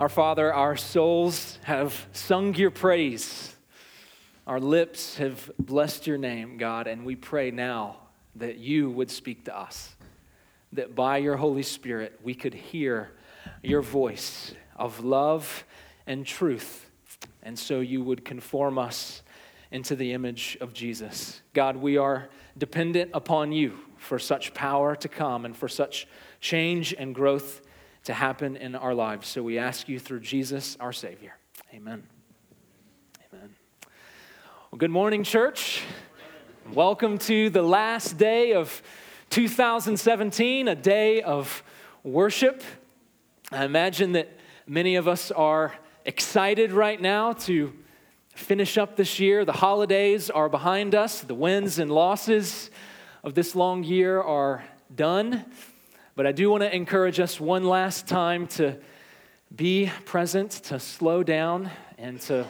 Our Father, our souls have sung your praise. Our lips have blessed your name, God, and we pray now that you would speak to us, that by your Holy Spirit we could hear your voice of love and truth, and so you would conform us into the image of Jesus. God, we are dependent upon you for such power to come and for such change and growth to happen in our lives. So we ask you through Jesus, our Savior. Amen. Amen. Well, good morning, church. Welcome to the last day of 2017, a day of worship. I imagine that many of us are excited right now to finish up this year. The holidays are behind us, the wins and losses of this long year are done. But I do want to encourage us one last time to be present, to slow down, and to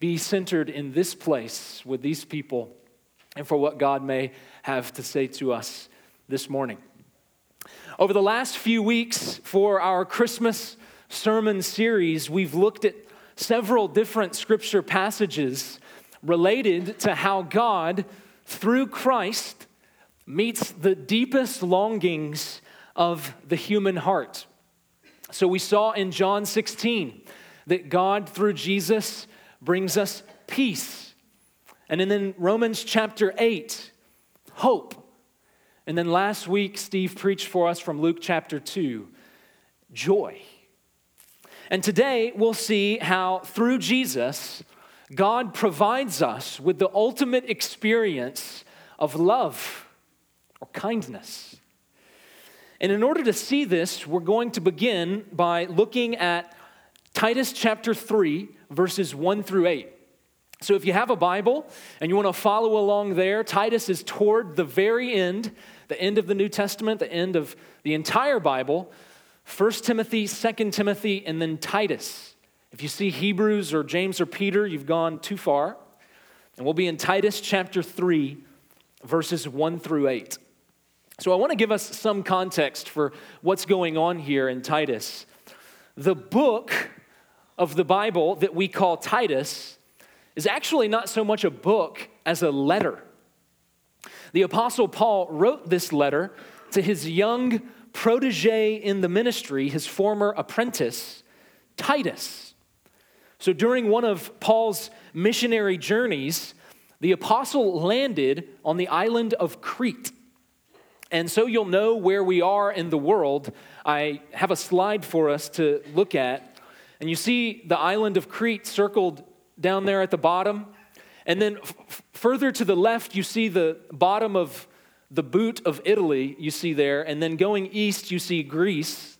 be centered in this place with these people and for what God may have to say to us this morning. Over the last few weeks for our Christmas sermon series, we've looked at several different scripture passages related to how God, through Christ, meets the deepest longings of the human heart. So we saw in John 16 that God, through Jesus, brings us peace. And then in Romans chapter 8, hope. And then last week, Steve preached for us from Luke chapter 2, joy. And today, we'll see how through Jesus, God provides us with the ultimate experience of love or kindness. And in order to see this, we're going to begin by looking at Titus chapter 3, verses 1 through 8. So if you have a Bible and you want to follow along there, Titus is toward the very end, the end of the New Testament, the end of the entire Bible. 1 Timothy, 2 Timothy, and then Titus. If you see Hebrews or James or Peter, you've gone too far. And we'll be in Titus chapter 3, verses 1 through 8. So, I want to give us some context for what's going on here in Titus. The book of the Bible that we call Titus is actually not so much a book as a letter. The Apostle Paul wrote this letter to his young protege in the ministry, his former apprentice, Titus. So, during one of Paul's missionary journeys, the apostle landed on the island of Crete. And so you'll know where we are in the world. I have a slide for us to look at. And you see the island of Crete circled down there at the bottom. And then f- further to the left, you see the bottom of the boot of Italy, you see there. And then going east, you see Greece.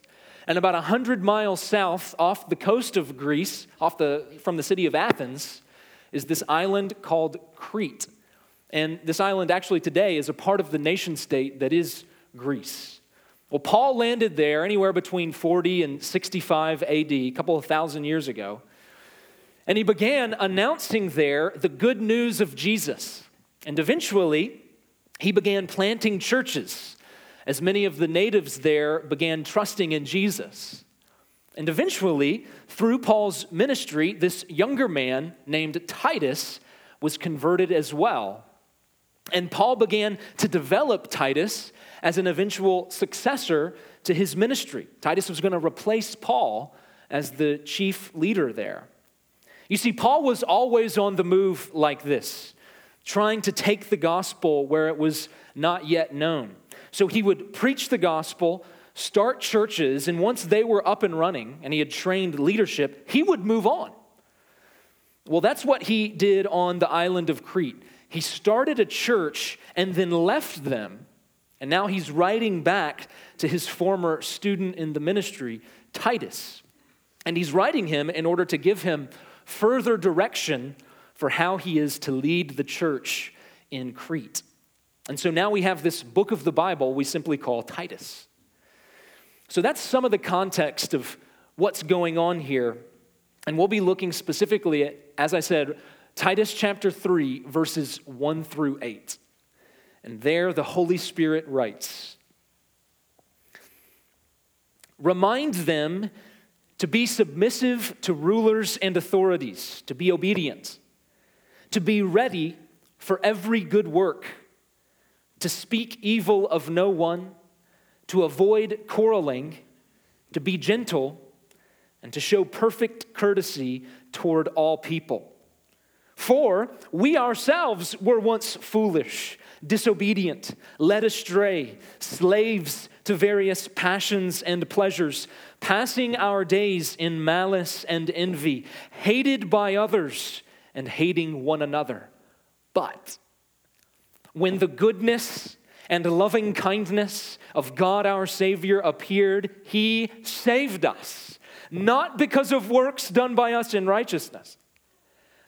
And about 100 miles south, off the coast of Greece, off the, from the city of Athens, is this island called Crete. And this island actually today is a part of the nation state that is Greece. Well, Paul landed there anywhere between 40 and 65 AD, a couple of thousand years ago. And he began announcing there the good news of Jesus. And eventually, he began planting churches as many of the natives there began trusting in Jesus. And eventually, through Paul's ministry, this younger man named Titus was converted as well. And Paul began to develop Titus as an eventual successor to his ministry. Titus was going to replace Paul as the chief leader there. You see, Paul was always on the move like this, trying to take the gospel where it was not yet known. So he would preach the gospel, start churches, and once they were up and running and he had trained leadership, he would move on. Well, that's what he did on the island of Crete. He started a church and then left them. And now he's writing back to his former student in the ministry, Titus. And he's writing him in order to give him further direction for how he is to lead the church in Crete. And so now we have this book of the Bible we simply call Titus. So that's some of the context of what's going on here. And we'll be looking specifically at, as I said, Titus chapter 3, verses 1 through 8. And there the Holy Spirit writes Remind them to be submissive to rulers and authorities, to be obedient, to be ready for every good work, to speak evil of no one, to avoid quarreling, to be gentle, and to show perfect courtesy toward all people. For we ourselves were once foolish, disobedient, led astray, slaves to various passions and pleasures, passing our days in malice and envy, hated by others and hating one another. But when the goodness and loving kindness of God our Savior appeared, He saved us, not because of works done by us in righteousness,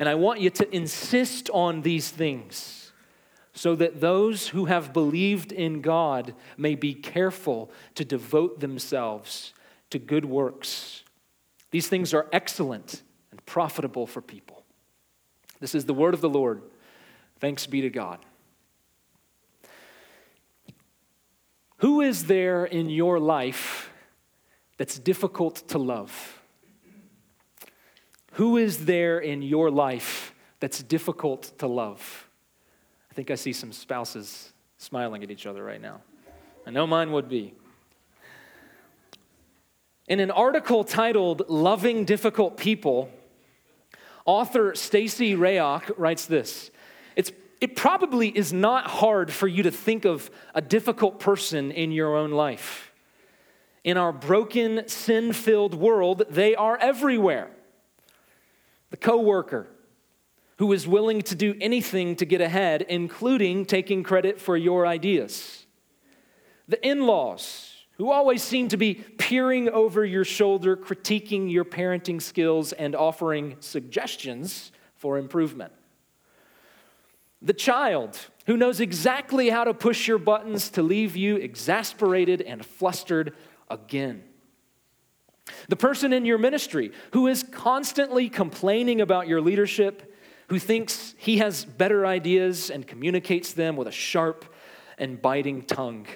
and I want you to insist on these things so that those who have believed in God may be careful to devote themselves to good works. These things are excellent and profitable for people. This is the word of the Lord. Thanks be to God. Who is there in your life that's difficult to love? Who is there in your life that's difficult to love? I think I see some spouses smiling at each other right now. I know mine would be. In an article titled Loving Difficult People, author Stacy Reaoch writes this it's, It probably is not hard for you to think of a difficult person in your own life. In our broken, sin filled world, they are everywhere. The coworker, who is willing to do anything to get ahead, including taking credit for your ideas. The in laws, who always seem to be peering over your shoulder, critiquing your parenting skills, and offering suggestions for improvement. The child, who knows exactly how to push your buttons to leave you exasperated and flustered again. The person in your ministry who is constantly complaining about your leadership who thinks he has better ideas and communicates them with a sharp and biting tongue.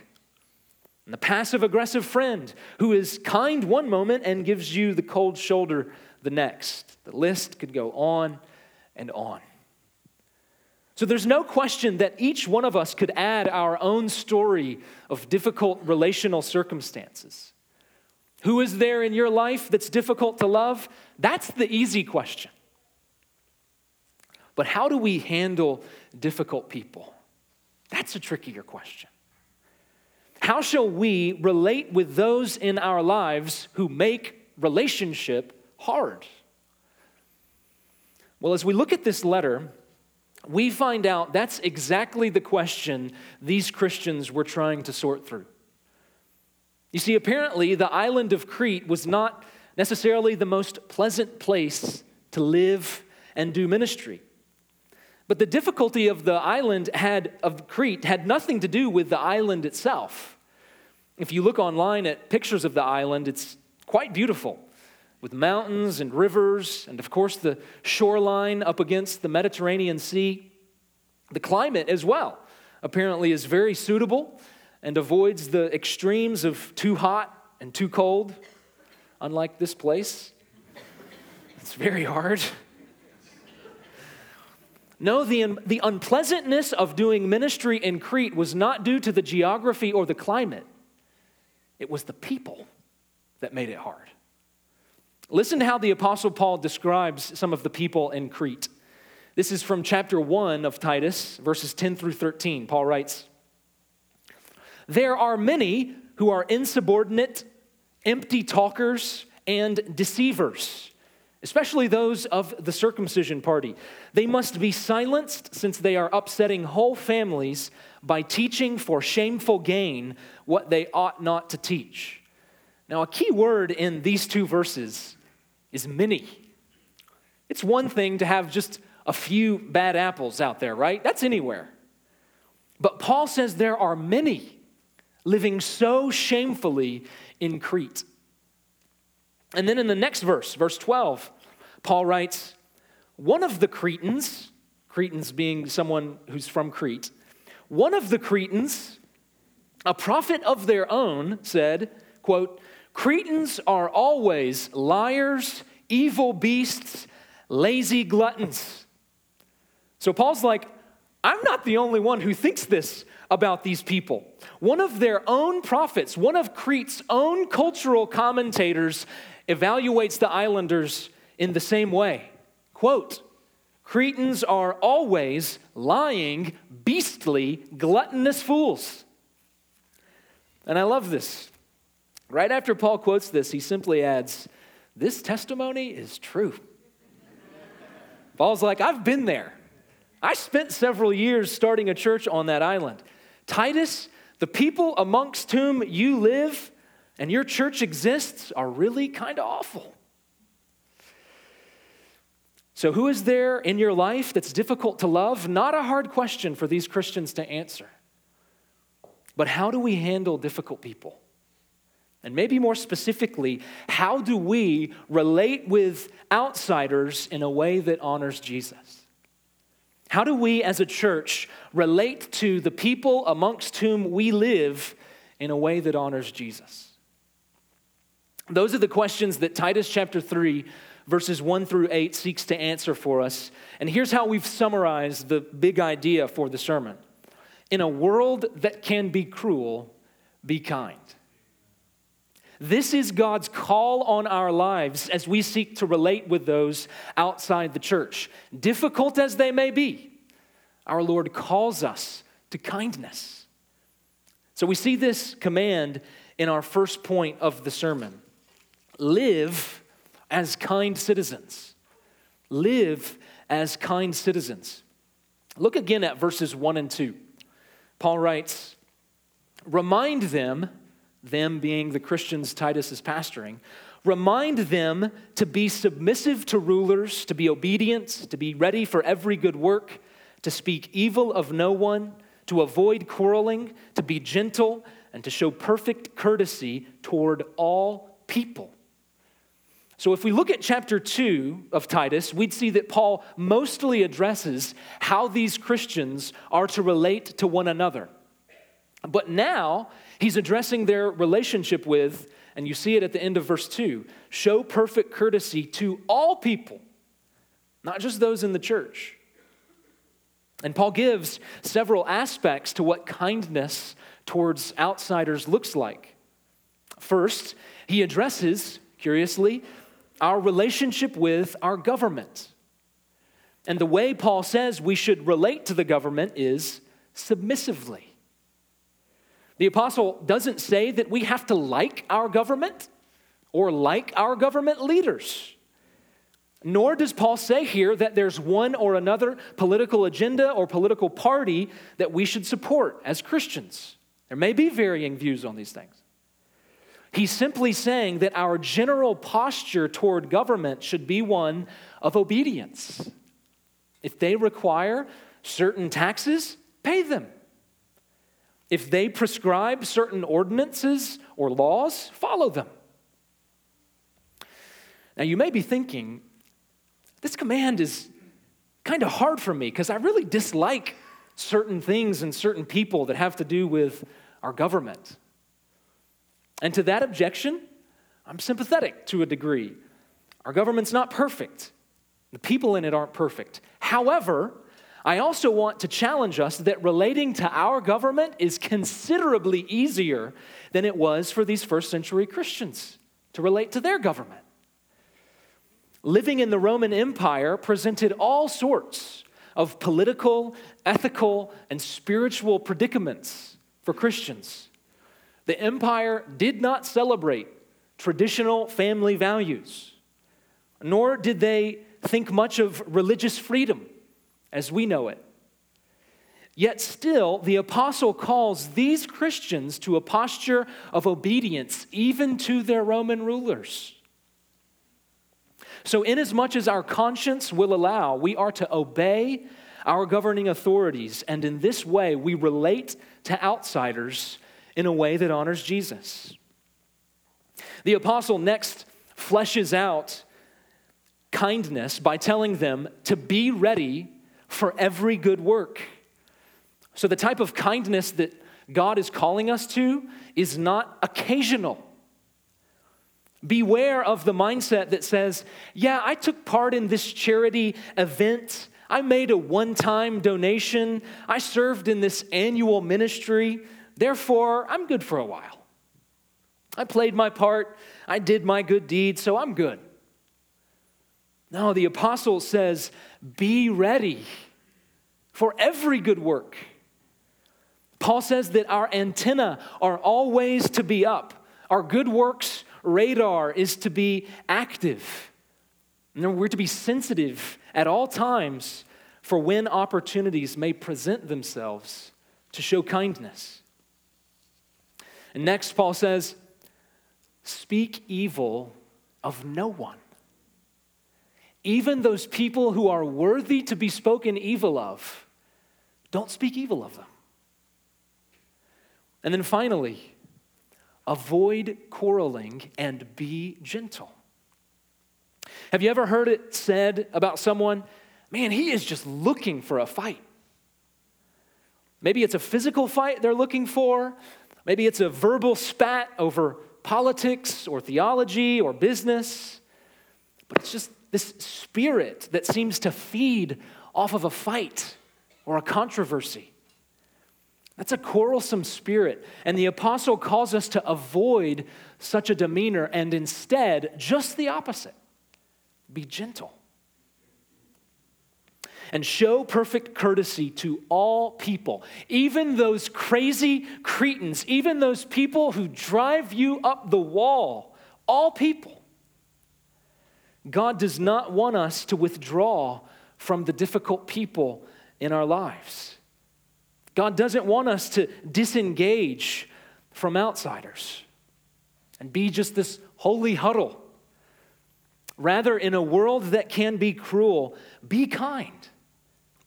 And the passive aggressive friend who is kind one moment and gives you the cold shoulder the next. The list could go on and on. So there's no question that each one of us could add our own story of difficult relational circumstances. Who is there in your life that's difficult to love? That's the easy question. But how do we handle difficult people? That's a trickier question. How shall we relate with those in our lives who make relationship hard? Well, as we look at this letter, we find out that's exactly the question these Christians were trying to sort through. You see, apparently, the island of Crete was not necessarily the most pleasant place to live and do ministry. But the difficulty of the island had, of Crete had nothing to do with the island itself. If you look online at pictures of the island, it's quite beautiful with mountains and rivers, and of course the shoreline up against the Mediterranean Sea. The climate as well apparently is very suitable and avoids the extremes of too hot and too cold, unlike this place. It's very hard. No, the, the unpleasantness of doing ministry in Crete was not due to the geography or the climate, it was the people that made it hard. Listen to how the Apostle Paul describes some of the people in Crete. This is from chapter 1 of Titus, verses 10 through 13. Paul writes There are many who are insubordinate, empty talkers, and deceivers especially those of the circumcision party. They must be silenced since they are upsetting whole families by teaching for shameful gain what they ought not to teach. Now, a key word in these two verses is many. It's one thing to have just a few bad apples out there, right? That's anywhere. But Paul says there are many living so shamefully in Crete. And then in the next verse, verse 12, Paul writes, One of the Cretans, Cretans being someone who's from Crete, one of the Cretans, a prophet of their own, said, quote, Cretans are always liars, evil beasts, lazy gluttons. So Paul's like, I'm not the only one who thinks this about these people. One of their own prophets, one of Crete's own cultural commentators, evaluates the islanders in the same way. Quote, Cretans are always lying, beastly, gluttonous fools. And I love this. Right after Paul quotes this, he simply adds, This testimony is true. Paul's like, I've been there. I spent several years starting a church on that island. Titus, the people amongst whom you live and your church exists are really kind of awful. So, who is there in your life that's difficult to love? Not a hard question for these Christians to answer. But how do we handle difficult people? And maybe more specifically, how do we relate with outsiders in a way that honors Jesus? How do we as a church relate to the people amongst whom we live in a way that honors Jesus? Those are the questions that Titus chapter 3, verses 1 through 8 seeks to answer for us. And here's how we've summarized the big idea for the sermon In a world that can be cruel, be kind. This is God's call on our lives as we seek to relate with those outside the church. Difficult as they may be, our Lord calls us to kindness. So we see this command in our first point of the sermon live as kind citizens. Live as kind citizens. Look again at verses 1 and 2. Paul writes, Remind them them being the Christians Titus is pastoring, remind them to be submissive to rulers, to be obedient, to be ready for every good work, to speak evil of no one, to avoid quarreling, to be gentle, and to show perfect courtesy toward all people. So, if we look at chapter 2 of Titus, we'd see that Paul mostly addresses how these Christians are to relate to one another. But now he's addressing their relationship with, and you see it at the end of verse 2 show perfect courtesy to all people, not just those in the church. And Paul gives several aspects to what kindness towards outsiders looks like. First, he addresses, curiously, our relationship with our government. And the way Paul says we should relate to the government is submissively. The apostle doesn't say that we have to like our government or like our government leaders. Nor does Paul say here that there's one or another political agenda or political party that we should support as Christians. There may be varying views on these things. He's simply saying that our general posture toward government should be one of obedience. If they require certain taxes, pay them. If they prescribe certain ordinances or laws, follow them. Now, you may be thinking, this command is kind of hard for me because I really dislike certain things and certain people that have to do with our government. And to that objection, I'm sympathetic to a degree. Our government's not perfect, the people in it aren't perfect. However, I also want to challenge us that relating to our government is considerably easier than it was for these first century Christians to relate to their government. Living in the Roman Empire presented all sorts of political, ethical, and spiritual predicaments for Christians. The empire did not celebrate traditional family values, nor did they think much of religious freedom as we know it. Yet still, the apostle calls these Christians to a posture of obedience, even to their Roman rulers. So, inasmuch as our conscience will allow, we are to obey our governing authorities, and in this way, we relate to outsiders in a way that honors Jesus. The apostle next fleshes out kindness by telling them to be ready for every good work. So, the type of kindness that God is calling us to is not occasional. Beware of the mindset that says, Yeah, I took part in this charity event. I made a one time donation. I served in this annual ministry. Therefore, I'm good for a while. I played my part. I did my good deed, so I'm good. No, the apostle says, Be ready for every good work. Paul says that our antenna are always to be up. Our good works radar is to be active. And we're to be sensitive at all times for when opportunities may present themselves to show kindness. And next, Paul says, Speak evil of no one. Even those people who are worthy to be spoken evil of, don't speak evil of them. And then finally, avoid quarreling and be gentle. Have you ever heard it said about someone, man, he is just looking for a fight? Maybe it's a physical fight they're looking for. Maybe it's a verbal spat over politics or theology or business. But it's just this spirit that seems to feed off of a fight or a controversy. That's a quarrelsome spirit. And the apostle calls us to avoid such a demeanor and instead, just the opposite be gentle. And show perfect courtesy to all people, even those crazy Cretans, even those people who drive you up the wall, all people. God does not want us to withdraw from the difficult people in our lives. God doesn't want us to disengage from outsiders and be just this holy huddle. Rather, in a world that can be cruel, be kind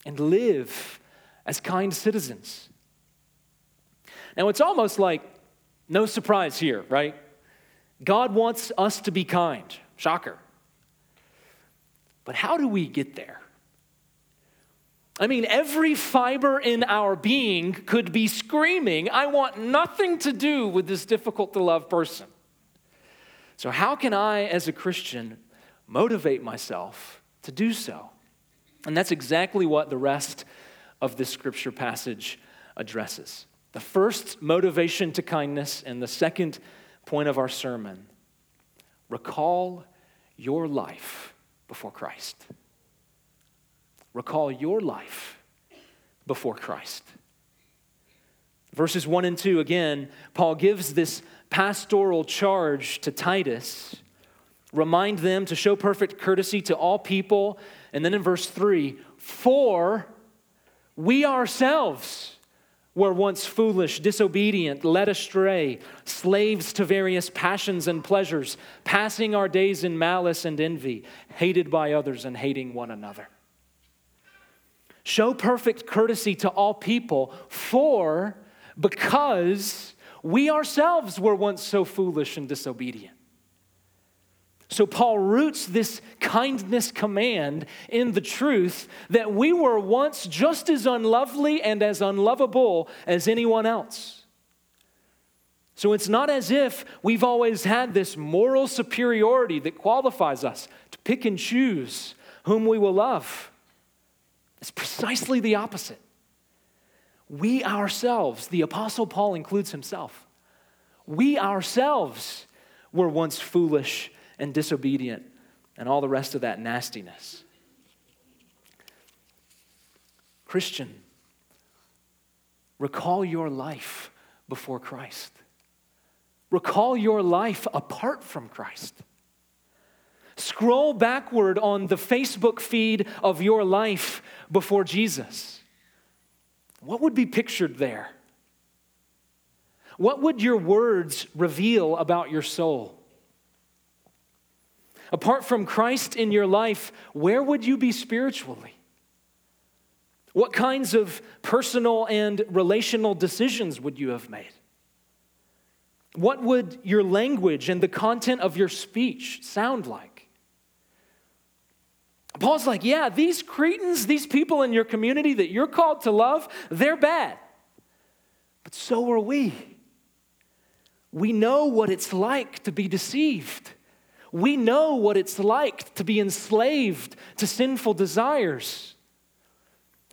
and live as kind citizens. Now, it's almost like no surprise here, right? God wants us to be kind. Shocker. But how do we get there? I mean, every fiber in our being could be screaming, I want nothing to do with this difficult to love person. So, how can I, as a Christian, motivate myself to do so? And that's exactly what the rest of this scripture passage addresses. The first motivation to kindness, and the second point of our sermon recall your life before Christ recall your life before Christ. Verses 1 and 2, again, Paul gives this pastoral charge to Titus. Remind them to show perfect courtesy to all people. And then in verse 3, for we ourselves were once foolish, disobedient, led astray, slaves to various passions and pleasures, passing our days in malice and envy, hated by others and hating one another. Show perfect courtesy to all people, for because we ourselves were once so foolish and disobedient. So, Paul roots this kindness command in the truth that we were once just as unlovely and as unlovable as anyone else. So, it's not as if we've always had this moral superiority that qualifies us to pick and choose whom we will love. It's precisely the opposite. We ourselves, the Apostle Paul includes himself, we ourselves were once foolish and disobedient and all the rest of that nastiness. Christian, recall your life before Christ. Recall your life apart from Christ. Scroll backward on the Facebook feed of your life before Jesus. What would be pictured there? What would your words reveal about your soul? Apart from Christ in your life, where would you be spiritually? What kinds of personal and relational decisions would you have made? What would your language and the content of your speech sound like? Paul's like, yeah, these Cretans, these people in your community that you're called to love, they're bad. But so are we. We know what it's like to be deceived. We know what it's like to be enslaved to sinful desires.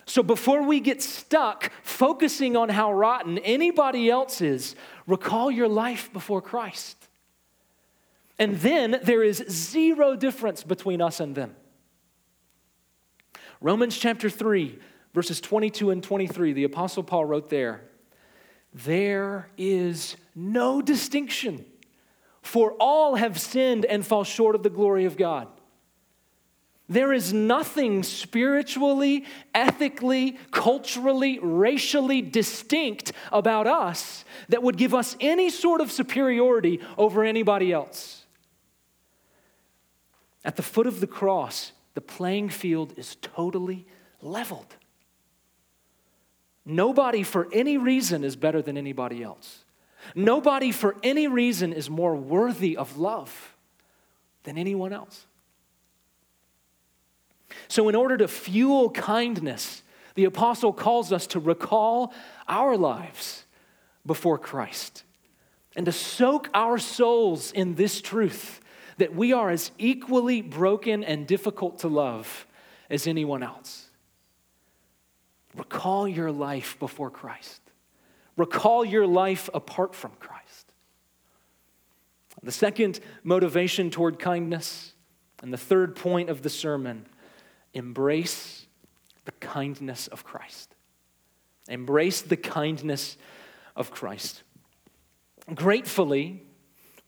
So before we get stuck focusing on how rotten anybody else is, recall your life before Christ. And then there is zero difference between us and them. Romans chapter 3, verses 22 and 23, the Apostle Paul wrote there, There is no distinction for all have sinned and fall short of the glory of God. There is nothing spiritually, ethically, culturally, racially distinct about us that would give us any sort of superiority over anybody else. At the foot of the cross, the playing field is totally leveled. Nobody, for any reason, is better than anybody else. Nobody, for any reason, is more worthy of love than anyone else. So, in order to fuel kindness, the apostle calls us to recall our lives before Christ and to soak our souls in this truth that we are as equally broken and difficult to love as anyone else. Recall your life before Christ. Recall your life apart from Christ. The second motivation toward kindness, and the third point of the sermon embrace the kindness of Christ. Embrace the kindness of Christ. Gratefully,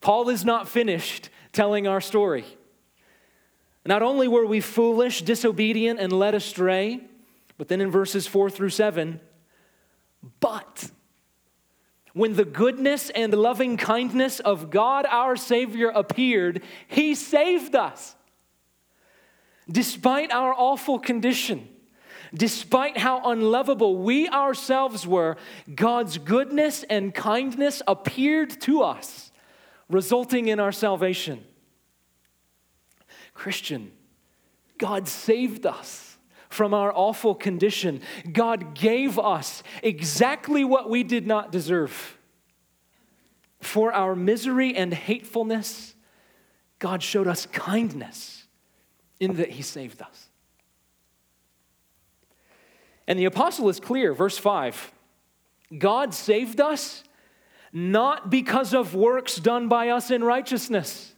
Paul is not finished telling our story. Not only were we foolish, disobedient, and led astray, but then in verses four through seven, but when the goodness and loving kindness of God our Savior appeared, He saved us. Despite our awful condition, despite how unlovable we ourselves were, God's goodness and kindness appeared to us, resulting in our salvation. Christian, God saved us from our awful condition. God gave us exactly what we did not deserve. For our misery and hatefulness, God showed us kindness in that He saved us. And the apostle is clear, verse 5 God saved us not because of works done by us in righteousness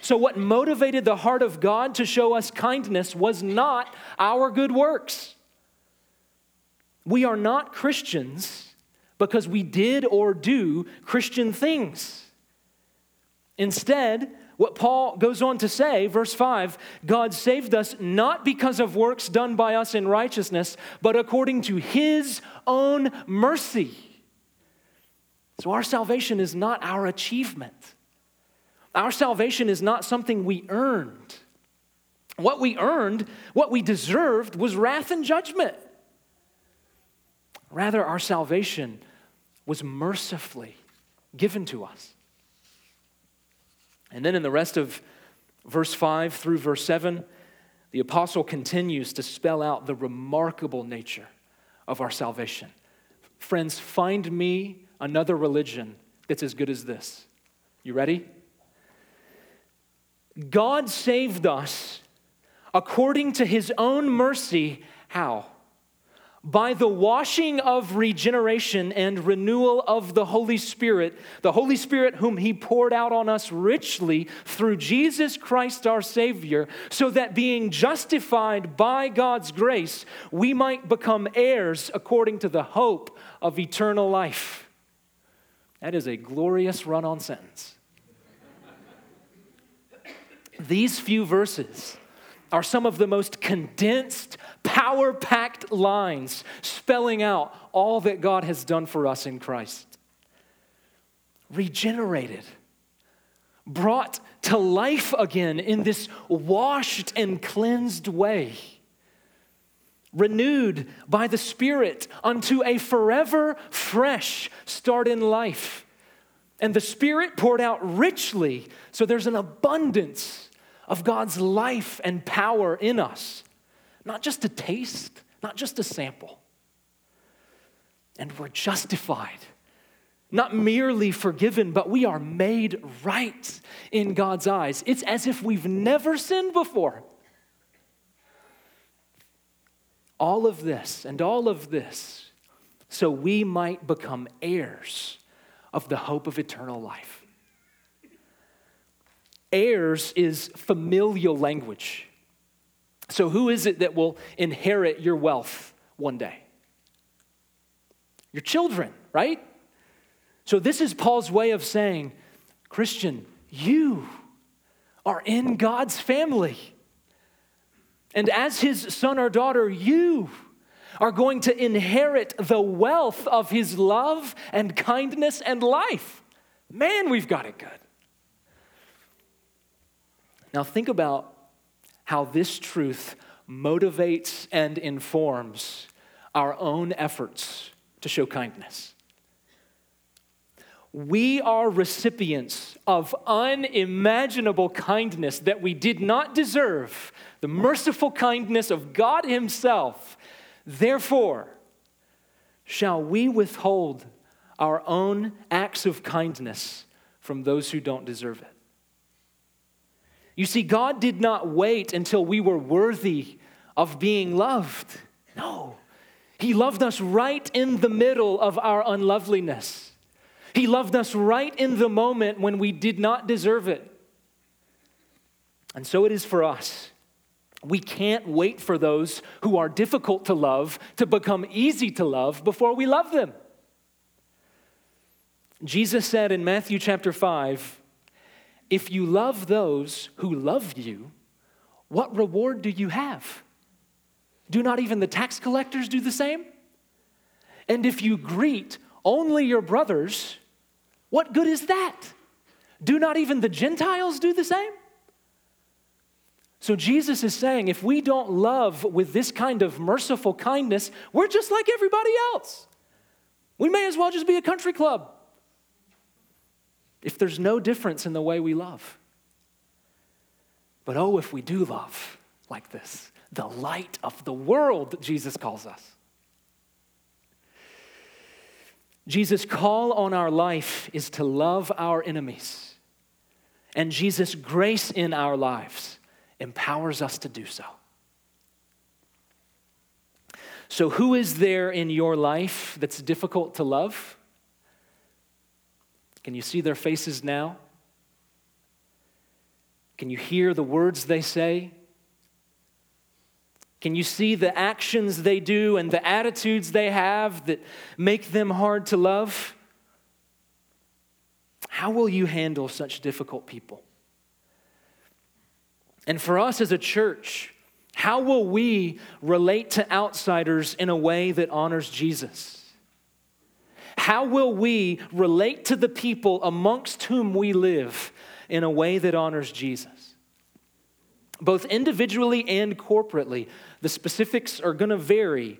so, what motivated the heart of God to show us kindness was not our good works. We are not Christians because we did or do Christian things. Instead, what Paul goes on to say, verse 5 God saved us not because of works done by us in righteousness, but according to his own mercy. So, our salvation is not our achievement. Our salvation is not something we earned. What we earned, what we deserved, was wrath and judgment. Rather, our salvation was mercifully given to us. And then in the rest of verse 5 through verse 7, the apostle continues to spell out the remarkable nature of our salvation. Friends, find me another religion that's as good as this. You ready? God saved us according to his own mercy. How? By the washing of regeneration and renewal of the Holy Spirit, the Holy Spirit whom He poured out on us richly through Jesus Christ our Savior, so that being justified by God's grace, we might become heirs according to the hope of eternal life. That is a glorious run on sentence. These few verses are some of the most condensed, power packed lines spelling out all that God has done for us in Christ. Regenerated, brought to life again in this washed and cleansed way, renewed by the Spirit unto a forever fresh start in life. And the Spirit poured out richly, so there's an abundance of God's life and power in us, not just a taste, not just a sample. And we're justified not merely forgiven, but we are made right in God's eyes. It's as if we've never sinned before. All of this and all of this so we might become heirs of the hope of eternal life. Heirs is familial language. So, who is it that will inherit your wealth one day? Your children, right? So, this is Paul's way of saying, Christian, you are in God's family. And as his son or daughter, you are going to inherit the wealth of his love and kindness and life. Man, we've got it good. Now, think about how this truth motivates and informs our own efforts to show kindness we are recipients of unimaginable kindness that we did not deserve, the merciful kindness of God Himself. Therefore, shall we withhold our own acts of kindness from those who don't deserve it? You see, God did not wait until we were worthy of being loved. No, He loved us right in the middle of our unloveliness. He loved us right in the moment when we did not deserve it. And so it is for us. We can't wait for those who are difficult to love to become easy to love before we love them. Jesus said in Matthew chapter 5 If you love those who love you, what reward do you have? Do not even the tax collectors do the same? And if you greet only your brothers, what good is that? Do not even the Gentiles do the same? So Jesus is saying if we don't love with this kind of merciful kindness, we're just like everybody else. We may as well just be a country club if there's no difference in the way we love. But oh, if we do love like this, the light of the world, that Jesus calls us. Jesus' call on our life is to love our enemies. And Jesus' grace in our lives empowers us to do so. So, who is there in your life that's difficult to love? Can you see their faces now? Can you hear the words they say? Can you see the actions they do and the attitudes they have that make them hard to love? How will you handle such difficult people? And for us as a church, how will we relate to outsiders in a way that honors Jesus? How will we relate to the people amongst whom we live in a way that honors Jesus? Both individually and corporately, the specifics are going to vary,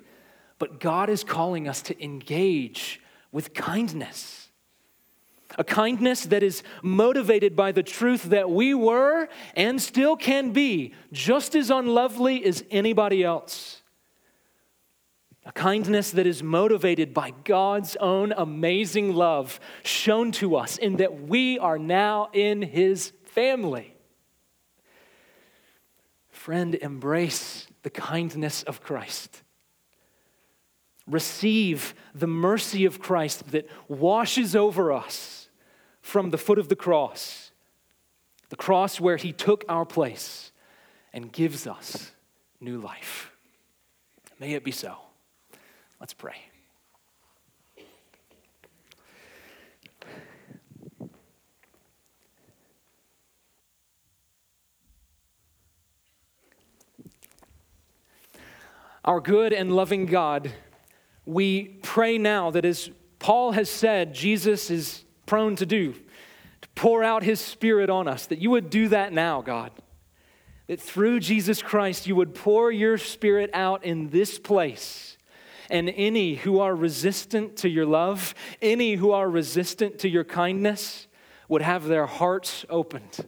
but God is calling us to engage with kindness. A kindness that is motivated by the truth that we were and still can be just as unlovely as anybody else. A kindness that is motivated by God's own amazing love shown to us in that we are now in His family. Friend, embrace the kindness of Christ. Receive the mercy of Christ that washes over us from the foot of the cross, the cross where He took our place and gives us new life. May it be so. Let's pray. Our good and loving God, we pray now that as Paul has said, Jesus is prone to do, to pour out his spirit on us, that you would do that now, God. That through Jesus Christ, you would pour your spirit out in this place. And any who are resistant to your love, any who are resistant to your kindness, would have their hearts opened,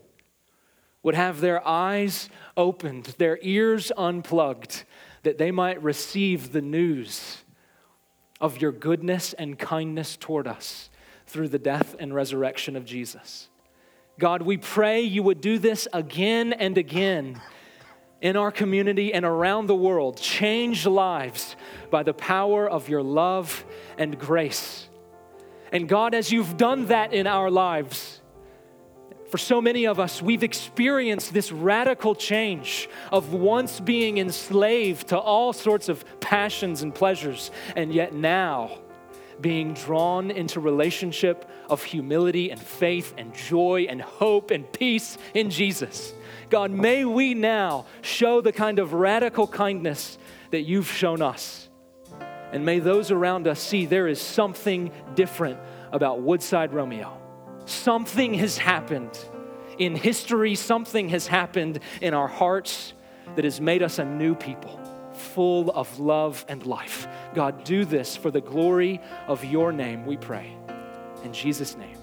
would have their eyes opened, their ears unplugged, that they might receive the news of your goodness and kindness toward us through the death and resurrection of Jesus. God, we pray you would do this again and again in our community and around the world. Change lives by the power of your love and grace. And God, as you've done that in our lives, for so many of us, we've experienced this radical change of once being enslaved to all sorts of passions and pleasures, and yet now being drawn into relationship of humility and faith and joy and hope and peace in Jesus. God, may we now show the kind of radical kindness that you've shown us. And may those around us see there is something different about Woodside Romeo. Something has happened in history, something has happened in our hearts that has made us a new people, full of love and life. God, do this for the glory of your name, we pray. In Jesus' name.